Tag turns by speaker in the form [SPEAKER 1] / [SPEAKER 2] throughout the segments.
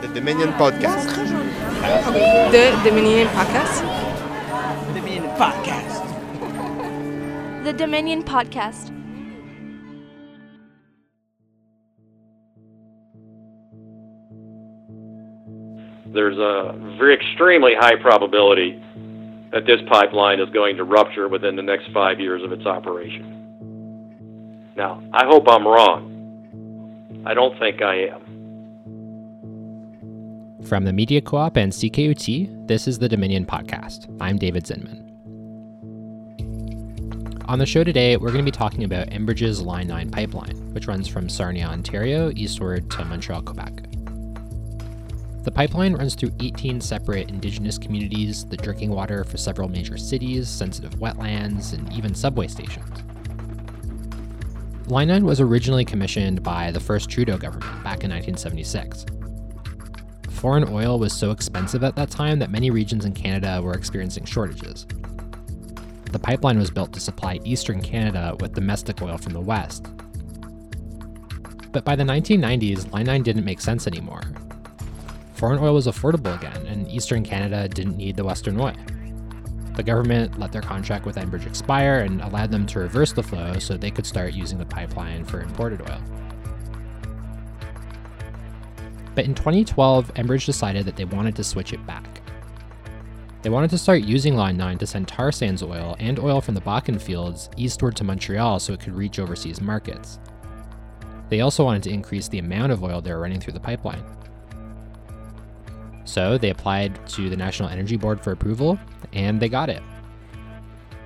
[SPEAKER 1] The Dominion Podcast.
[SPEAKER 2] The Dominion Podcast.
[SPEAKER 3] The Dominion Podcast.
[SPEAKER 4] The Dominion Podcast.
[SPEAKER 5] There's a very extremely high probability that this pipeline is going to rupture within the next five years of its operation. Now, I hope I'm wrong. I don't think I am.
[SPEAKER 6] From the Media Co op and CKUT, this is the Dominion Podcast. I'm David Zinman. On the show today, we're going to be talking about Enbridge's Line 9 pipeline, which runs from Sarnia, Ontario, eastward to uh, Montreal, Quebec. The pipeline runs through 18 separate Indigenous communities, the drinking water for several major cities, sensitive wetlands, and even subway stations. Line 9 was originally commissioned by the first Trudeau government back in 1976. Foreign oil was so expensive at that time that many regions in Canada were experiencing shortages. The pipeline was built to supply eastern Canada with domestic oil from the west. But by the 1990s, Line 9 didn't make sense anymore. Foreign oil was affordable again, and eastern Canada didn't need the western oil. The government let their contract with Enbridge expire and allowed them to reverse the flow so they could start using the pipeline for imported oil. But in 2012, Enbridge decided that they wanted to switch it back. They wanted to start using Line 9 to send tar sands oil and oil from the Bakken fields eastward to Montreal so it could reach overseas markets. They also wanted to increase the amount of oil they were running through the pipeline. So they applied to the National Energy Board for approval, and they got it.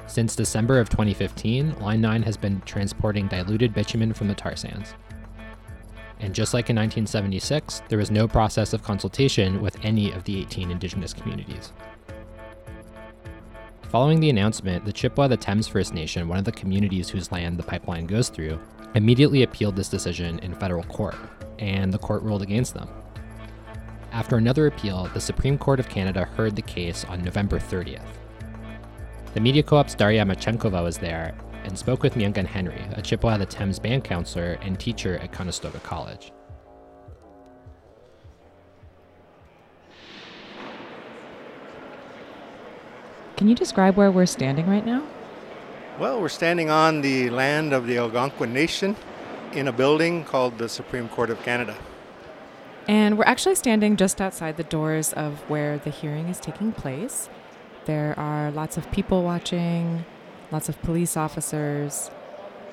[SPEAKER 6] Since December of 2015, Line 9 has been transporting diluted bitumen from the tar sands. And just like in 1976, there was no process of consultation with any of the 18 Indigenous communities. Following the announcement, the Chippewa the Thames First Nation, one of the communities whose land the pipeline goes through, immediately appealed this decision in federal court, and the court ruled against them. After another appeal, the Supreme Court of Canada heard the case on November 30th. The Media Co-op's Daria Machenkova was there and spoke with Myeengun Henry, a Chippewa the Thames band counselor and teacher at Conestoga College.
[SPEAKER 7] Can you describe where we're standing right now?
[SPEAKER 1] Well, we're standing on the land of the Algonquin Nation in a building called the Supreme Court of Canada.
[SPEAKER 7] And we're actually standing just outside the doors of where the hearing is taking place. There are lots of people watching, lots of police officers.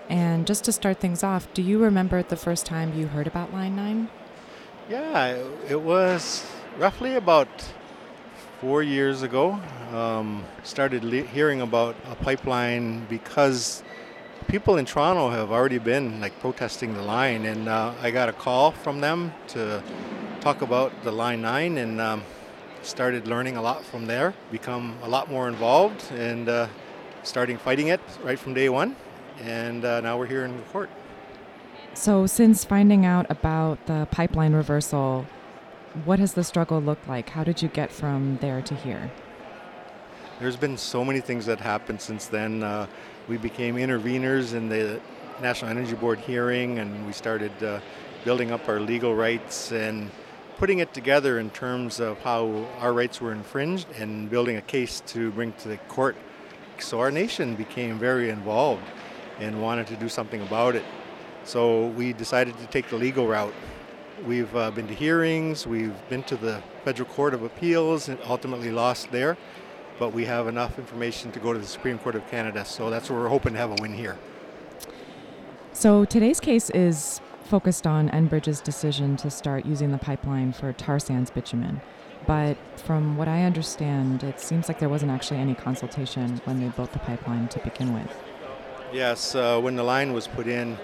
[SPEAKER 7] And just to start things off, do you remember the first time you heard about Line 9?
[SPEAKER 1] Yeah, it was roughly about four years ago. Um, started le- hearing about a pipeline because people in Toronto have already been like protesting the line, and uh, I got a call from them to talk about the Line 9 and um, started learning a lot from there, become a lot more involved, and uh, starting fighting it right from day one. And uh, now we're here in the court.
[SPEAKER 7] So, since finding out about the pipeline reversal, what has the struggle looked like? How did you get from there to here?
[SPEAKER 1] There's been so many things that happened since then. Uh, we became interveners in the National Energy Board hearing, and we started uh, building up our legal rights and putting it together in terms of how our rights were infringed and building a case to bring to the court. So our nation became very involved and wanted to do something about it. So we decided to take the legal route. We've uh, been to hearings, we've been to the Federal Court of Appeals and ultimately lost there, but we have enough information to go to the Supreme Court of Canada, so that's where we're hoping to have a win here.
[SPEAKER 7] So, today's case is focused on Enbridge's decision to start using the pipeline for tar sands bitumen. But from what I understand, it seems like there wasn't actually any consultation when they built the pipeline to begin with.
[SPEAKER 1] Yes, uh, when the line was put in,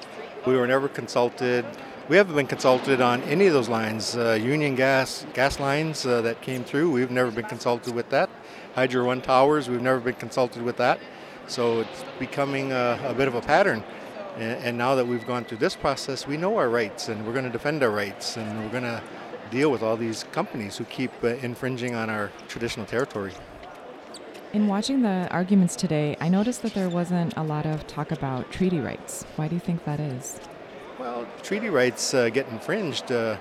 [SPEAKER 1] we were never consulted. We haven't been consulted on any of those lines. Uh, Union gas gas lines uh, that came through, we've never been consulted with that. Hydro One towers, we've never been consulted with that. So it's becoming a, a bit of a pattern. And, and now that we've gone through this process, we know our rights, and we're going to defend our rights, and we're going to deal with all these companies who keep uh, infringing on our traditional territory.
[SPEAKER 7] In watching the arguments today, I noticed that there wasn't a lot of talk about treaty rights. Why do you think that is?
[SPEAKER 1] Well, treaty rights uh, get infringed uh,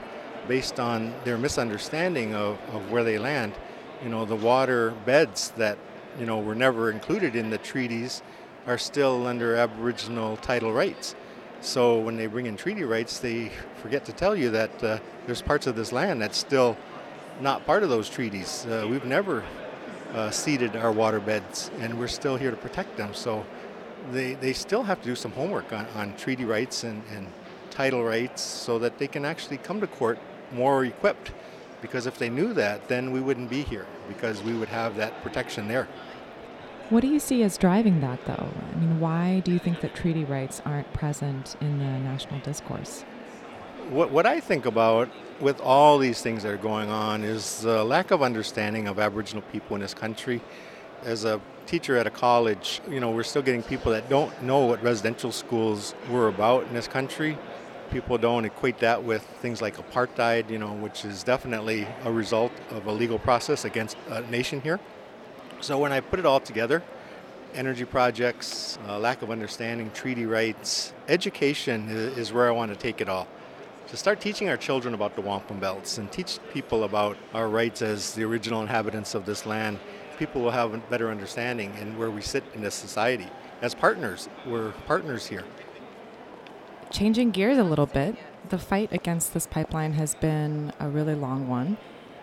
[SPEAKER 1] based on their misunderstanding of, of where they land. You know, the water beds that, you know, were never included in the treaties are still under Aboriginal title rights. So when they bring in treaty rights, they forget to tell you that uh, there's parts of this land that's still not part of those treaties. Uh, we've never uh, ceded our water beds, and we're still here to protect them. So they, they still have to do some homework on, on treaty rights and, and title rights so that they can actually come to court more equipped. Because if they knew that, then we wouldn't be here because we would have that protection there.
[SPEAKER 7] What do you see as driving that, though? I mean, why do you think that treaty rights aren't present in the national discourse?
[SPEAKER 1] What, what I think about with all these things that are going on is the lack of understanding of Aboriginal people in this country. As a teacher at a college, you know, we're still getting people that don't know what residential schools were about in this country. People don't equate that with things like apartheid, you know, which is definitely a result of a legal process against a nation here. So when I put it all together, energy projects, uh, lack of understanding, treaty rights, education is, is where I want to take it all to start teaching our children about the wampum belts and teach people about our rights as the original inhabitants of this land, people will have a better understanding and where we sit in this society. As partners, we're partners here.
[SPEAKER 7] Changing gears a little bit, the fight against this pipeline has been a really long one,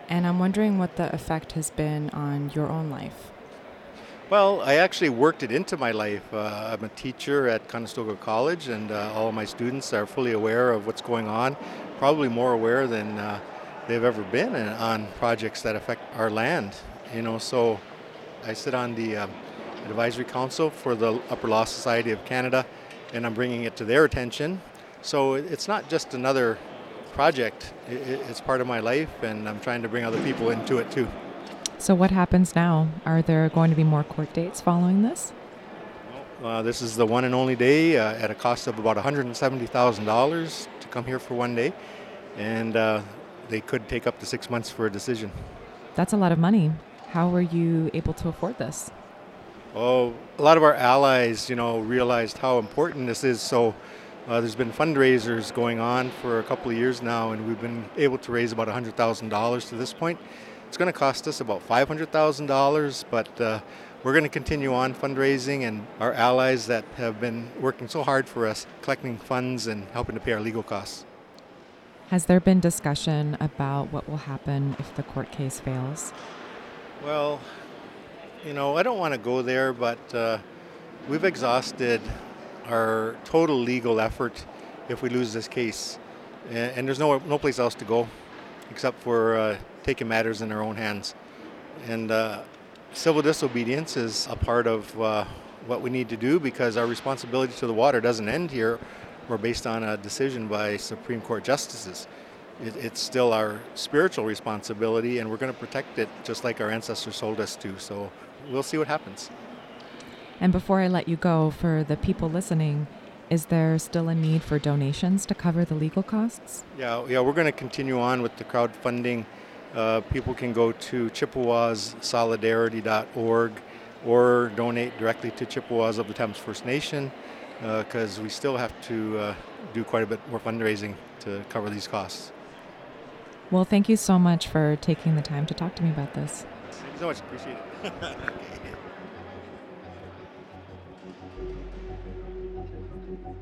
[SPEAKER 7] and I'm wondering what the effect has been on your own life.
[SPEAKER 1] Well, I actually worked it into my life. Uh, I'm a teacher at Conestoga College, and uh, all of my students are fully aware of what's going on, probably more aware than uh, they've ever been in, on projects that affect our land. You know, so I sit on the um, advisory council for the Upper Law Society of Canada, and I'm bringing it to their attention. So it's not just another project; it's part of my life, and I'm trying to bring other people into it too.
[SPEAKER 7] So, what happens now? Are there going to be more court dates following this?
[SPEAKER 1] Uh, this is the one and only day uh, at a cost of about $170,000 to come here for one day, and uh, they could take up to six months for a decision.
[SPEAKER 7] That's a lot of money. How were you able to afford this?
[SPEAKER 1] Oh, a lot of our allies, you know, realized how important this is. So uh, there's been fundraisers going on for a couple of years now, and we've been able to raise about $100,000 to this point. It's going to cost us about $500,000, but uh, we're going to continue on fundraising, and our allies that have been working so hard for us, collecting funds and helping to pay our legal costs.
[SPEAKER 7] Has there been discussion about what will happen if the court case fails?
[SPEAKER 1] Well, you know, I don't want to go there, but uh, we've exhausted our total legal effort if we lose this case, and, there's no no place else to go except for uh, taking matters in our own hands. And uh, civil disobedience is a part of uh, what we need to do because our responsibility to the water doesn't end here or based on a decision by Supreme Court justices. It, it's still our spiritual responsibility, and we're going to protect it just like our ancestors told us to. So we'll see what happens.
[SPEAKER 7] And before I let you go, for the people listening, is there still a need for donations to cover the legal costs?
[SPEAKER 1] Yeah, yeah, we're going to continue on with the crowdfunding. Uh, people can go to chippewassolidarity.org or donate directly to Chippewas of the Thames First Nation because uh, we still have to uh, do quite a bit more fundraising to cover these costs.
[SPEAKER 7] Well, thank you so much for taking the time to talk to me about this.
[SPEAKER 1] Thank you so much. Appreciate it.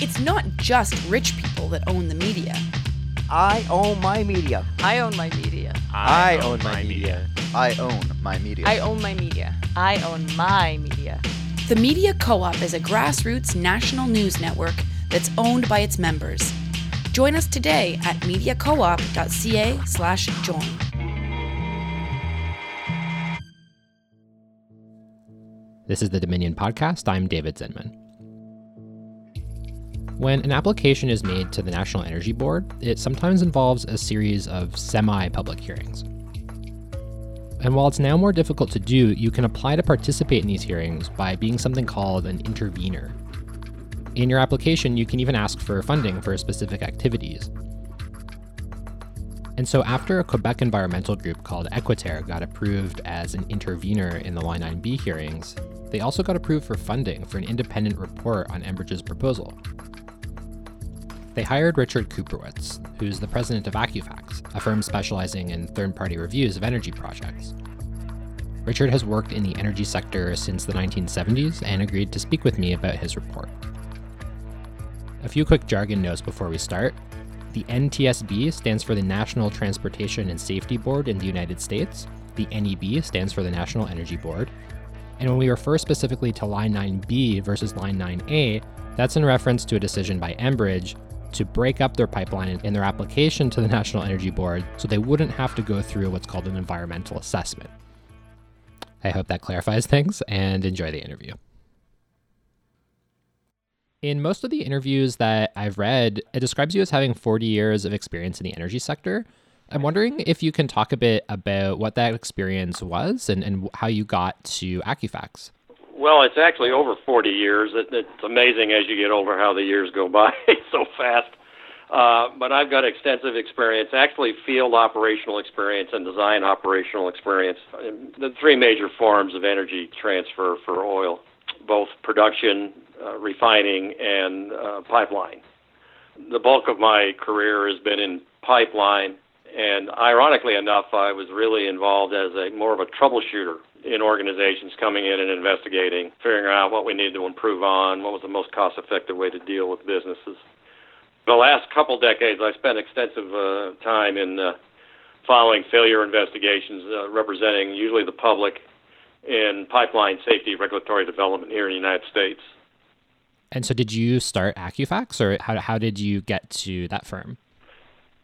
[SPEAKER 8] It's not just rich people that own the media.
[SPEAKER 3] I own my media.
[SPEAKER 2] I own my media.
[SPEAKER 9] I, own my media.
[SPEAKER 10] I own my media.
[SPEAKER 2] I own my media. I own my media.
[SPEAKER 8] The Media Co op is a grassroots national news network that's owned by its members. Join us today at mediacoop.ca slash join.
[SPEAKER 6] This is the Dominion Podcast. I'm David Zinman. When an application is made to the National Energy Board, it sometimes involves a series of semi public hearings. And while it's now more difficult to do, you can apply to participate in these hearings by being something called an intervener. In your application, you can even ask for funding for specific activities. And so, after a Quebec environmental group called Équiterre got approved as an intervener in the Line 9B hearings, they also got approved for funding for an independent report on Enbridge's proposal. They hired Richard Kuprewicz, who's the president of Accufacts, a firm specializing in third party reviews of energy projects. Richard has worked in the energy sector since the 1970s and agreed to speak with me about his report. A few quick jargon notes before we start. The NTSB stands for the National Transportation and Safety Board in the United States. The NEB stands for the National Energy Board. And when we refer specifically to Line 9B versus Line 9A, that's in reference to a decision by Enbridge to break up their pipeline in their application to the National Energy Board so they wouldn't have to go through what's called an environmental assessment. I hope that clarifies things and enjoy the interview. In most of the interviews that I've read, it describes you as having 40 years of experience in the energy sector. I'm wondering if you can talk a bit about what that experience was and, and how you got to Accufacts.
[SPEAKER 5] Well, it's actually over 40 years. It, it's amazing as you get older how the years go by so fast. Uh, but I've got extensive experience, actually field operational experience and design operational experience. The three major forms of energy transfer for oil, both production, uh, refining, and uh, pipeline. The bulk of my career has been in pipeline, and ironically enough, I was really involved as a more of a troubleshooter in organizations coming in and investigating, figuring out what we needed to improve on, what was the most cost effective way to deal with businesses. The last couple decades, I spent extensive uh, time in uh, following failure investigations, uh, representing usually the public in pipeline safety regulatory development here in the United States.
[SPEAKER 6] And so, did you start Accufacts, or how, how did you get to that firm?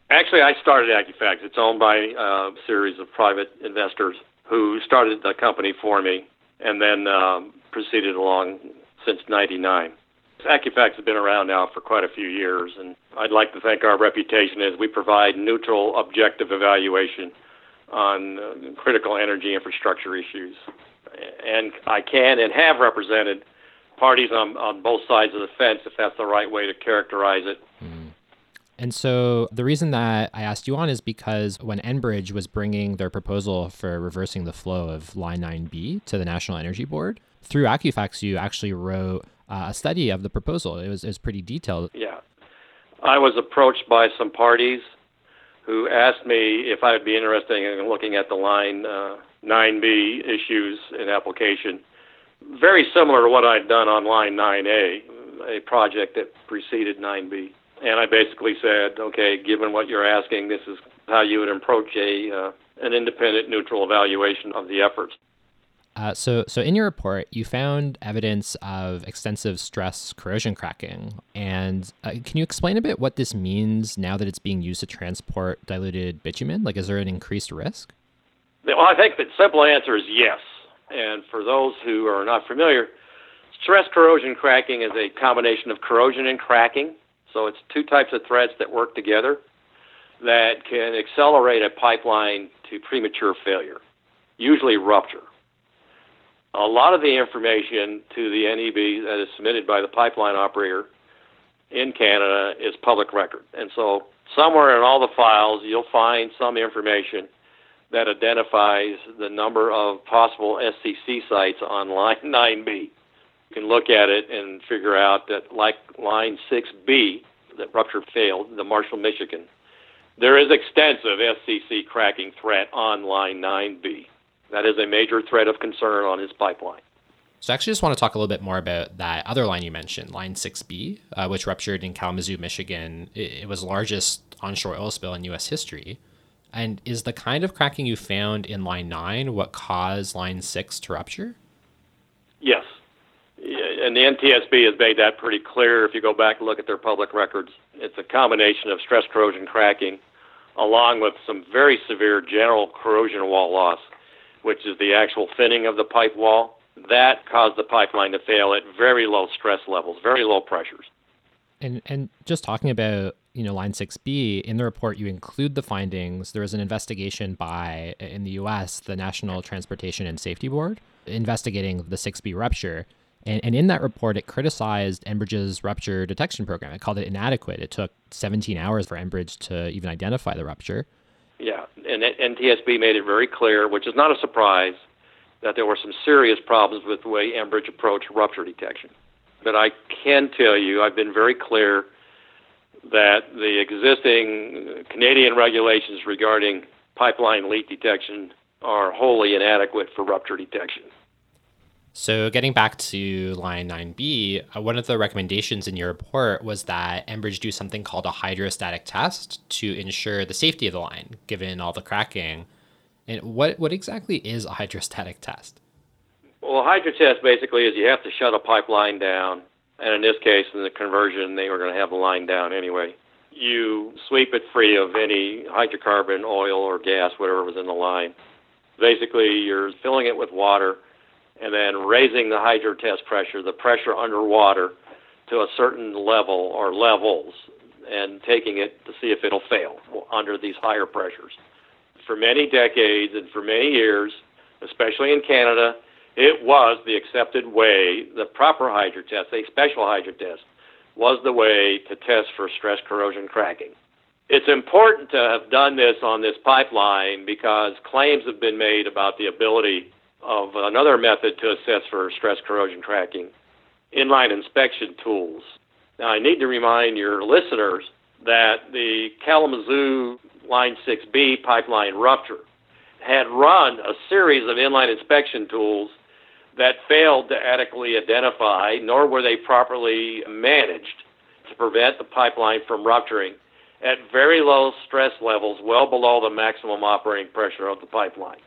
[SPEAKER 5] Actually, I started Accufacts. It's owned by uh, a series of private investors who started the company for me and then um, proceeded along since 99. Accufacts has been around now for quite a few years, and I'd like to thank our reputation as we provide neutral, objective evaluation on uh, critical energy infrastructure issues. And I can and have represented parties on, on both sides of the fence, if that's the right way to characterize it.
[SPEAKER 6] Mm. And so the reason that I asked you on is because when Enbridge was bringing their proposal for reversing the flow of Line 9B to the National Energy Board, through Accufacts, you actually wrote uh, a study of the proposal. It was, it was pretty detailed.
[SPEAKER 5] Yeah. I was approached by some parties who asked me if I would be interested in looking at the Line uh, 9B issues in application. Very similar to what I'd done on Line 9A, a project that preceded 9B and I basically said, okay, given what you're asking, this is how you would approach a uh, an independent, neutral evaluation of the efforts.
[SPEAKER 6] Uh, so, so in your report, you found evidence of extensive stress corrosion cracking, and uh, can you explain a bit what this means now that it's being used to transport diluted bitumen? Like, is there an increased risk?
[SPEAKER 5] Well, I think the simple answer is yes. And for those who are not familiar, stress corrosion cracking is a combination of corrosion and cracking. So it's two types of threats that work together that can accelerate a pipeline to premature failure, usually rupture. A lot of the information to the NEB that is submitted by the pipeline operator in Canada is public record. And so somewhere in all the files, you'll find some information that identifies the number of possible SCC sites on line 9B can look at it and figure out that, like line 6B, that rupture failed, the Marshall, Michigan, there is extensive SCC cracking threat on line 9B. That is a major threat of concern on his pipeline.
[SPEAKER 6] So, I actually just want to talk a little bit more about that other line you mentioned, line 6B, uh, which ruptured in Kalamazoo, Michigan. It, it was the largest onshore oil spill in U.S. history. And is the kind of cracking you found in line 9 what caused line 6 to rupture?
[SPEAKER 5] Yes and the NTSB has made that pretty clear. If you go back and look at their public records, it's a combination of stress corrosion cracking, along with some very severe general corrosion wall loss, which is the actual thinning of the pipe wall. That caused the pipeline to fail at very low stress levels, very low pressures.
[SPEAKER 6] And and just talking about you know line 6b in the report you include the findings there was an investigation by in the us the national transportation and safety board investigating the 6b rupture and, and in that report it criticized enbridge's rupture detection program. It called it inadequate. It took 17 hours for enbridge to even identify the rupture.
[SPEAKER 5] Yeah. And ntsb made it very clear which is not a surprise that there were some serious problems with the way enbridge approached rupture detection. But I can tell you, I've been very clear that the existing Canadian regulations regarding pipeline leak detection are wholly inadequate for rupture detection.
[SPEAKER 6] So, getting back to line 9B, uh, one of the recommendations in your report was that Enbridge do something called a hydrostatic test to ensure the safety of the line, given all the cracking. And what, what exactly is a hydrostatic test?
[SPEAKER 5] Well, a hydro test basically is you have to shut a pipeline down, and in this case, in the conversion, they were going to have the line down anyway. You sweep it free of any hydrocarbon, oil, or gas, whatever was in the line. Basically, you're filling it with water and then raising the hydro test pressure, the pressure underwater, to a certain level or levels, and taking it to see if it'll fail under these higher pressures. For many decades and for many years, especially in Canada, it was the accepted way, the proper hydro test, a special hydro test, was the way to test for stress corrosion cracking. It's important to have done this on this pipeline because claims have been made about the ability of another method to assess for stress corrosion cracking inline inspection tools. Now, I need to remind your listeners that the Kalamazoo Line 6B pipeline rupture had run a series of inline inspection tools that failed to adequately identify, nor were they properly managed to prevent the pipeline from rupturing at very low stress levels, well below the maximum operating pressure of the pipeline.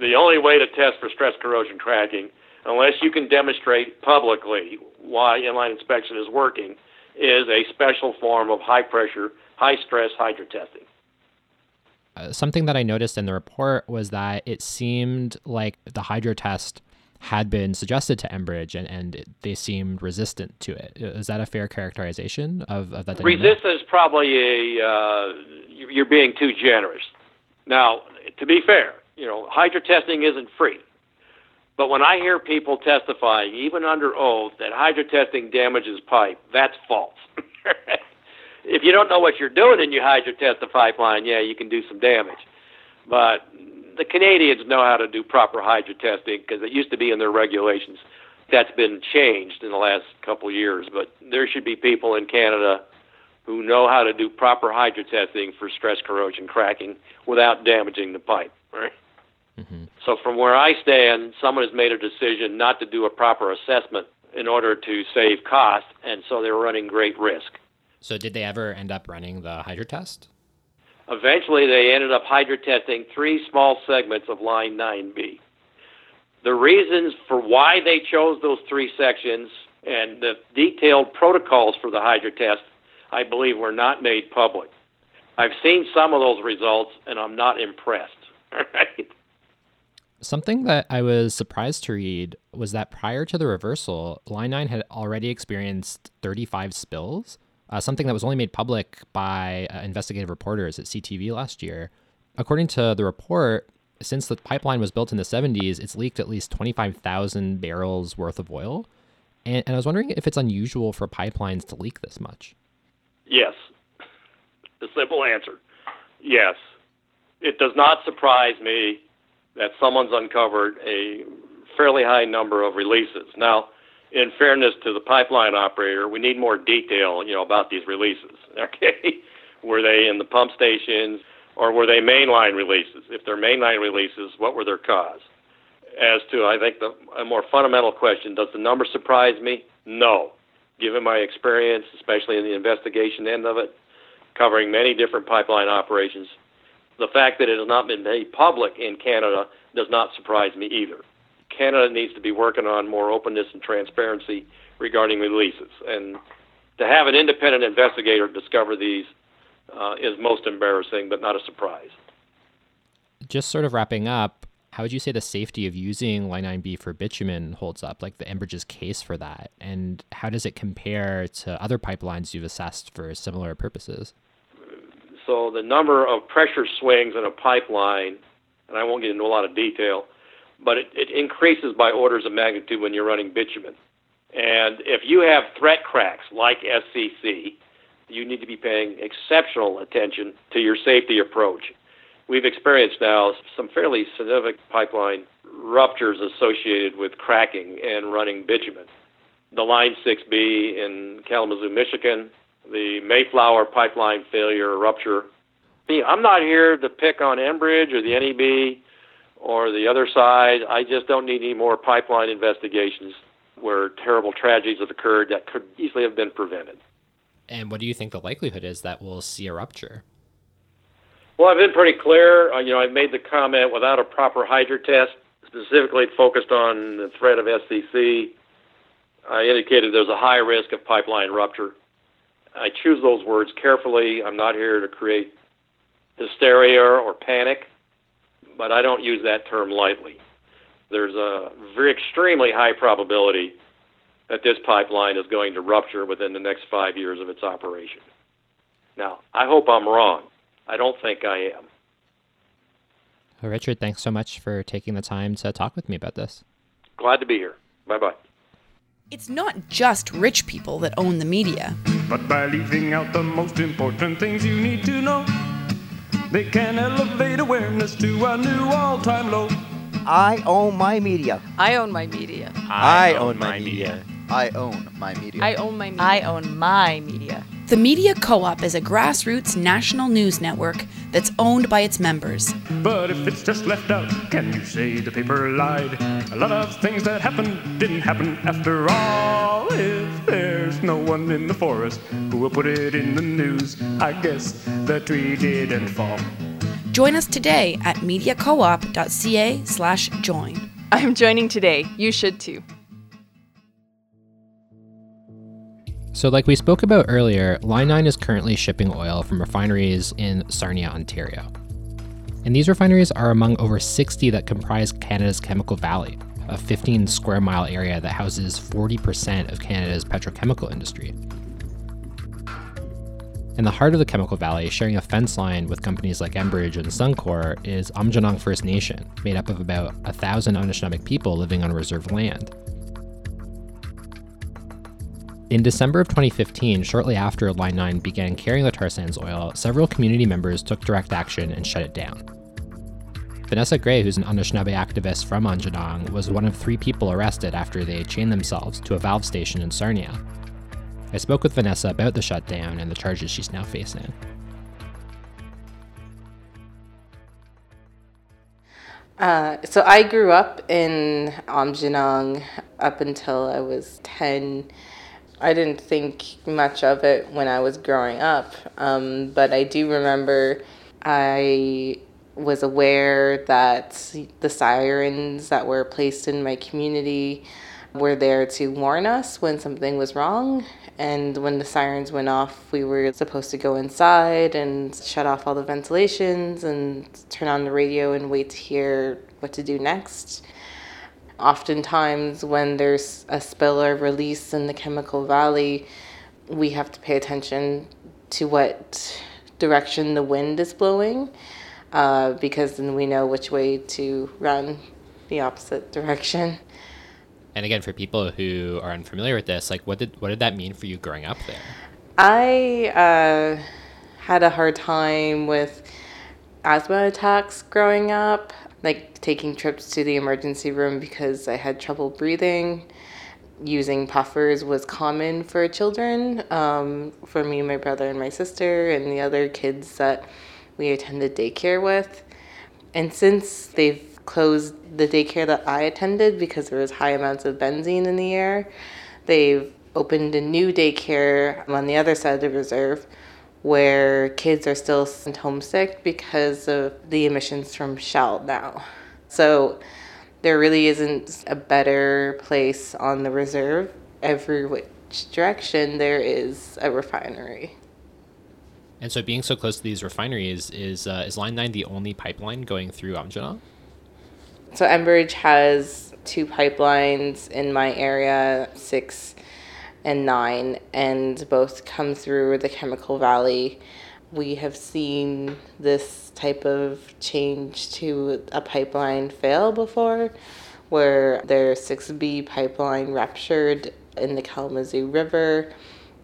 [SPEAKER 5] The only way to test for stress corrosion cracking, unless you can demonstrate publicly why inline inspection is working, is a special form of high pressure, high stress hydro testing.
[SPEAKER 6] Uh, something that I noticed in the report was that it seemed like the hydro test had been suggested to Enbridge and, and it, they seemed resistant to it. Is that a fair characterization of, of that?
[SPEAKER 5] Resistance probably a uh, you're being too generous. Now, to be fair, you know, hydro testing isn't free. But when I hear people testifying, even under oath, that hydro testing damages pipe, that's false. if you don't know what you're doing and you hydro test the pipeline, yeah, you can do some damage. But the Canadians know how to do proper hydro testing because it used to be in their regulations. That's been changed in the last couple years, but there should be people in Canada who know how to do proper hydro testing for stress corrosion cracking without damaging the pipe. Right. Mm-hmm. So from where I stand, someone has made a decision not to do a proper assessment in order to save cost, and so they're running great risk.
[SPEAKER 6] So did they ever end up running the hydro test?
[SPEAKER 5] Eventually, they ended up hydro testing three small segments of Line 9B. The reasons for why they chose those three sections and the detailed protocols for the hydro test, I believe, were not made public. I've seen some of those results, and I'm not impressed.
[SPEAKER 6] Something that I was surprised to read was that prior to the reversal, Line 9 had already experienced 35 spills uh, something that was only made public by uh, investigative reporters at CTV last year. According to the report, since the pipeline was built in the 70s, it's leaked at least 25,000 barrels worth of oil. And, and I was wondering if it's unusual for pipelines to leak this much.
[SPEAKER 5] Yes. The simple answer yes. It does not surprise me that someone's uncovered a fairly high number of releases. Now, in fairness to the pipeline operator, we need more detail, you know, about these releases. Okay, were they in the pump stations or were they mainline releases? If they're mainline releases, what were their cause? As to, I think the a more fundamental question: Does the number surprise me? No, given my experience, especially in the investigation end of it, covering many different pipeline operations. The fact that it has not been made public in Canada does not surprise me either. Canada needs to be working on more openness and transparency regarding releases. And to have an independent investigator discover these uh, is most embarrassing, but not a surprise.
[SPEAKER 6] Just sort of wrapping up, how would you say the safety of using Line 9B for bitumen holds up, like the Enbridge's case for that? And how does it compare to other pipelines you've assessed for similar purposes?
[SPEAKER 5] So the number of pressure swings in a pipeline, and I won't get into a lot of detail, but it, it increases by orders of magnitude when you're running bitumen. And if you have threat cracks like SCC, you need to be paying exceptional attention to your safety approach. We've experienced now some fairly significant pipeline ruptures associated with cracking and running bitumen. The Line 6B in Kalamazoo, Michigan, the Mayflower pipeline failure or rupture. I'm not here to pick on Enbridge or the NEB or the other side. I just don't need any more pipeline investigations where terrible tragedies have occurred that could easily have been prevented.
[SPEAKER 6] And what do you think the likelihood is that we'll see a rupture?
[SPEAKER 5] Well, I've been pretty clear. Uh, you know, I made the comment without a proper hydro test, specifically focused on the threat of SCC. I indicated there's a high risk of pipeline rupture. I choose those words carefully. I'm not here to create hysteria or panic, but I don't use that term lightly. There's a very extremely high probability that this pipeline is going to rupture within the next five years of its operation. Now, I hope I'm wrong. I don't think I am.
[SPEAKER 6] Well, Richard, thanks so much for taking the time to talk with me about this.
[SPEAKER 5] Glad to be here. Bye bye.
[SPEAKER 8] It's not just rich people that own the media.
[SPEAKER 10] But by leaving out the most important things you need to know, they can elevate awareness to a new all time low.
[SPEAKER 3] I own my media.
[SPEAKER 2] I own my media.
[SPEAKER 9] I own my media.
[SPEAKER 11] I own my media.
[SPEAKER 2] I own my media. I own my media.
[SPEAKER 8] The Media Co op is a grassroots national news network that's owned by its members.
[SPEAKER 10] But if it's just left out, can you say the paper lied? A lot of things that happened didn't happen after all. If there's no one in the forest who will put it in the news, I guess the tree didn't fall.
[SPEAKER 8] Join us today at mediacoop.ca slash join.
[SPEAKER 2] I'm joining today. You should too.
[SPEAKER 6] So, like we spoke about earlier, Line 9 is currently shipping oil from refineries in Sarnia, Ontario. And these refineries are among over 60 that comprise Canada's Chemical Valley, a 15 square mile area that houses 40% of Canada's petrochemical industry. In the heart of the Chemical Valley, sharing a fence line with companies like Enbridge and Suncor, is Aamjiwnaang First Nation, made up of about a thousand Anishinaabe people living on reserved land. In December of 2015, shortly after Line 9 began carrying the tar sands oil, several community members took direct action and shut it down. Vanessa Gray, who's an Anishinaabe activist from Aamjiwnaang, was one of three people arrested after they chained themselves to a valve station in Sarnia. I spoke with Vanessa about the shutdown and the charges she's now facing.
[SPEAKER 12] Uh, so I grew up in Aamjiwnaang up until I was 10 I didn't think much of it when I was growing up, um, but I do remember I was aware that the sirens that were placed in my community were there to warn us when something was wrong. And when the sirens went off, we were supposed to go inside and shut off all the ventilations and turn on the radio and wait to hear what to do next. Oftentimes, when there's a spill or release in the chemical valley, we have to pay attention to what direction the wind is blowing uh, because then we know which way to run the opposite direction.
[SPEAKER 6] And again, for people who are unfamiliar with this, like what did what did that mean for you growing up there?
[SPEAKER 12] I uh, had a hard time with asthma attacks growing up like taking trips to the emergency room because I had trouble breathing. Using puffers was common for children, um, for me, my brother, and my sister, and the other kids that we attended daycare with. And since they've closed the daycare that I attended because there was high amounts of benzene in the air, they've opened a new daycare on the other side of the reserve where kids are still sent homesick because of the emissions from Shell now. So there really isn't a better place on the reserve. Every which direction there is a refinery.
[SPEAKER 6] And so, being so close to these refineries, is uh, is Line Nine the only pipeline going through Aamjiwnaang?
[SPEAKER 12] So Enbridge has two pipelines in my area, six and nine, and both come through the Chemical Valley. We have seen this type of change to a pipeline fail before, where their 6B pipeline ruptured in the Kalamazoo River,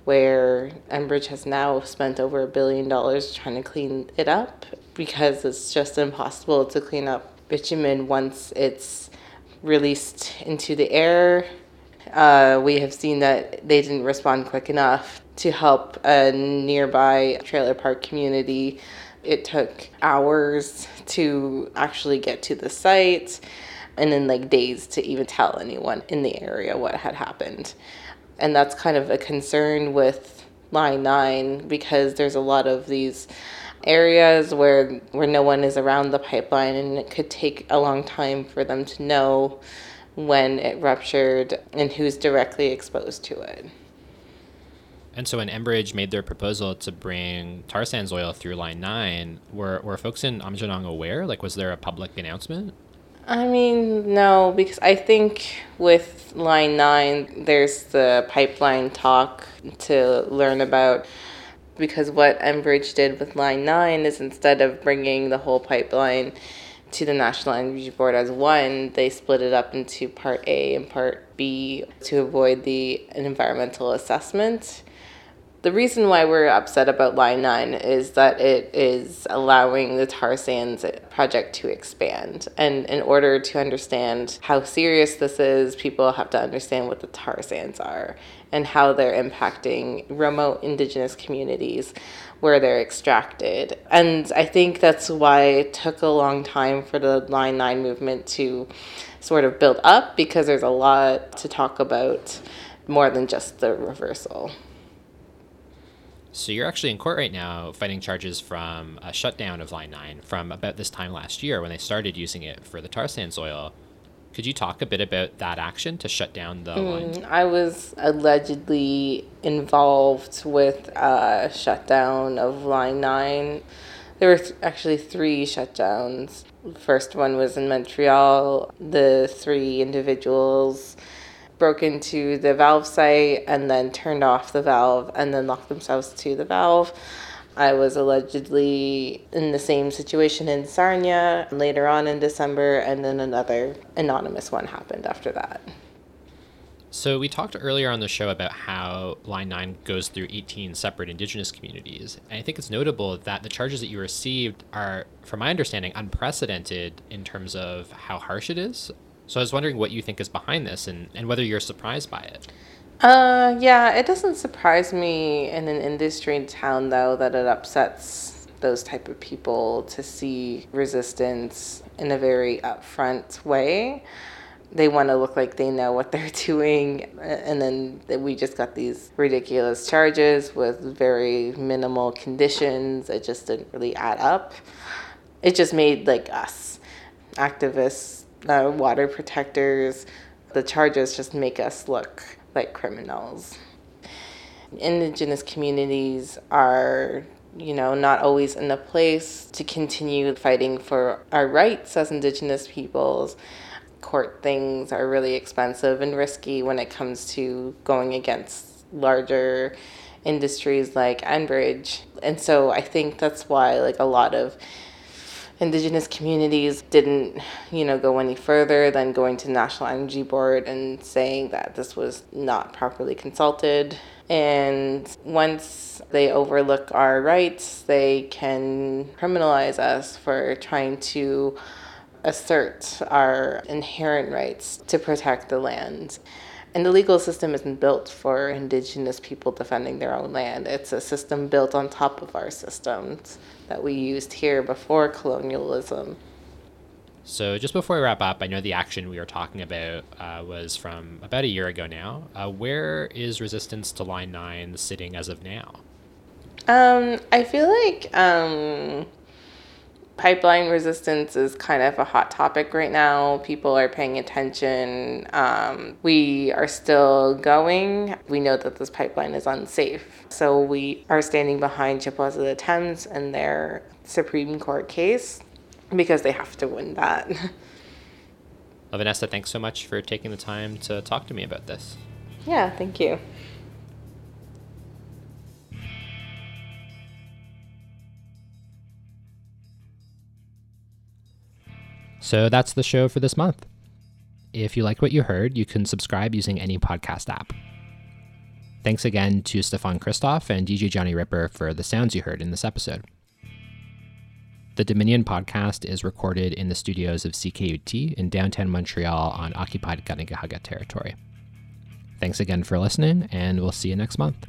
[SPEAKER 12] where Enbridge has now spent over a billion dollars trying to clean it up because it's just impossible to clean up bitumen once it's released into the air. Uh, we have seen that they didn't respond quick enough to help a nearby trailer park community. It took hours to actually get to the site and then like days to even tell anyone in the area what had happened. And that's kind of a concern with Line 9 because there's a lot of these areas where where no one is around the pipeline and it could take a long time for them to know when it ruptured and who's directly exposed to it.
[SPEAKER 6] And so when Enbridge made their proposal to bring tar sands oil through Line 9, were, were folks in Aamjiwnaang aware? Like, was there a public announcement?
[SPEAKER 12] I mean, no, because I think with Line 9, there's the pipeline talk to learn about. Because what Enbridge did with Line 9 is instead of bringing the whole pipeline to the National Energy Board as one, they split it up into Part A and Part B to avoid the environmental assessment. The reason why we're upset about Line 9 is that it is allowing the tar sands project to expand. And in order to understand how serious this is, people have to understand what the tar sands are and how they're impacting remote indigenous communities where they're extracted. And I think that's why it took a long time for the Line 9 movement to sort of build up because there's a lot to talk about more than just the reversal.
[SPEAKER 6] So you're actually in court right now fighting charges from a shutdown of Line 9 from about this time last year when they started using it for the tar sands oil. Could you talk a bit about that action to shut down the mm, line?
[SPEAKER 12] I was allegedly involved with a shutdown of Line 9. There were th- actually three shutdowns. First one was in Montreal. The three individuals broke into the valve site and then turned off the valve and then locked themselves to the valve. I was allegedly in the same situation in Sarnia later on in December, and then another anonymous one happened after that.
[SPEAKER 6] So, we talked earlier on the show about how Line 9 goes through 18 separate Indigenous communities. And I think it's notable that the charges that you received are, from my understanding, unprecedented in terms of how harsh it is. So I was wondering what you think is behind this and, and whether you're surprised by it.
[SPEAKER 12] Uh, yeah, it doesn't surprise me in an industry town though that it upsets those type of people to see resistance in a very upfront way. They want to look like they know what they're doing, and then we just got these ridiculous charges with very minimal conditions. It just didn't really add up. It just made like us activists uh, water protectors. The charges just make us look like criminals. Indigenous communities are, you know, not always in a place to continue fighting for our rights as Indigenous peoples. Court things are really expensive and risky when it comes to going against larger industries like Enbridge. And so I think that's why like a lot of indigenous communities didn't you know go any further than going to national energy board and saying that this was not properly consulted. And once they overlook our rights they can criminalize us for trying to assert our inherent rights to protect the land and the legal system isn't built for indigenous people defending their own land. It's a system built on top of our systems that we used here before colonialism.
[SPEAKER 6] So, just before we wrap up, I know the action we were talking about uh, was from about a year ago now. Uh, where is resistance to Line 9 sitting as of now?
[SPEAKER 12] Um, I feel like um, pipeline resistance is kind of a hot topic right now. People are paying attention. Um, we are still going. We know that this pipeline is unsafe. So we are standing behind Chippewas of the Thames and their Supreme Court case because they have to win that.
[SPEAKER 6] Vanessa, thanks so much for taking the time to talk to me about this.
[SPEAKER 12] Yeah, thank you.
[SPEAKER 6] So that's the show for this month. If you liked what you heard, you can subscribe using any podcast app. Thanks again to Stefan Christoff and DJ Johnny Ripper for the sounds you heard in this episode. The Dominion podcast is recorded in the studios of CKUT in downtown Montreal on occupied Kanien'kehá:ka territory. Thanks again for listening, and we'll see you next month.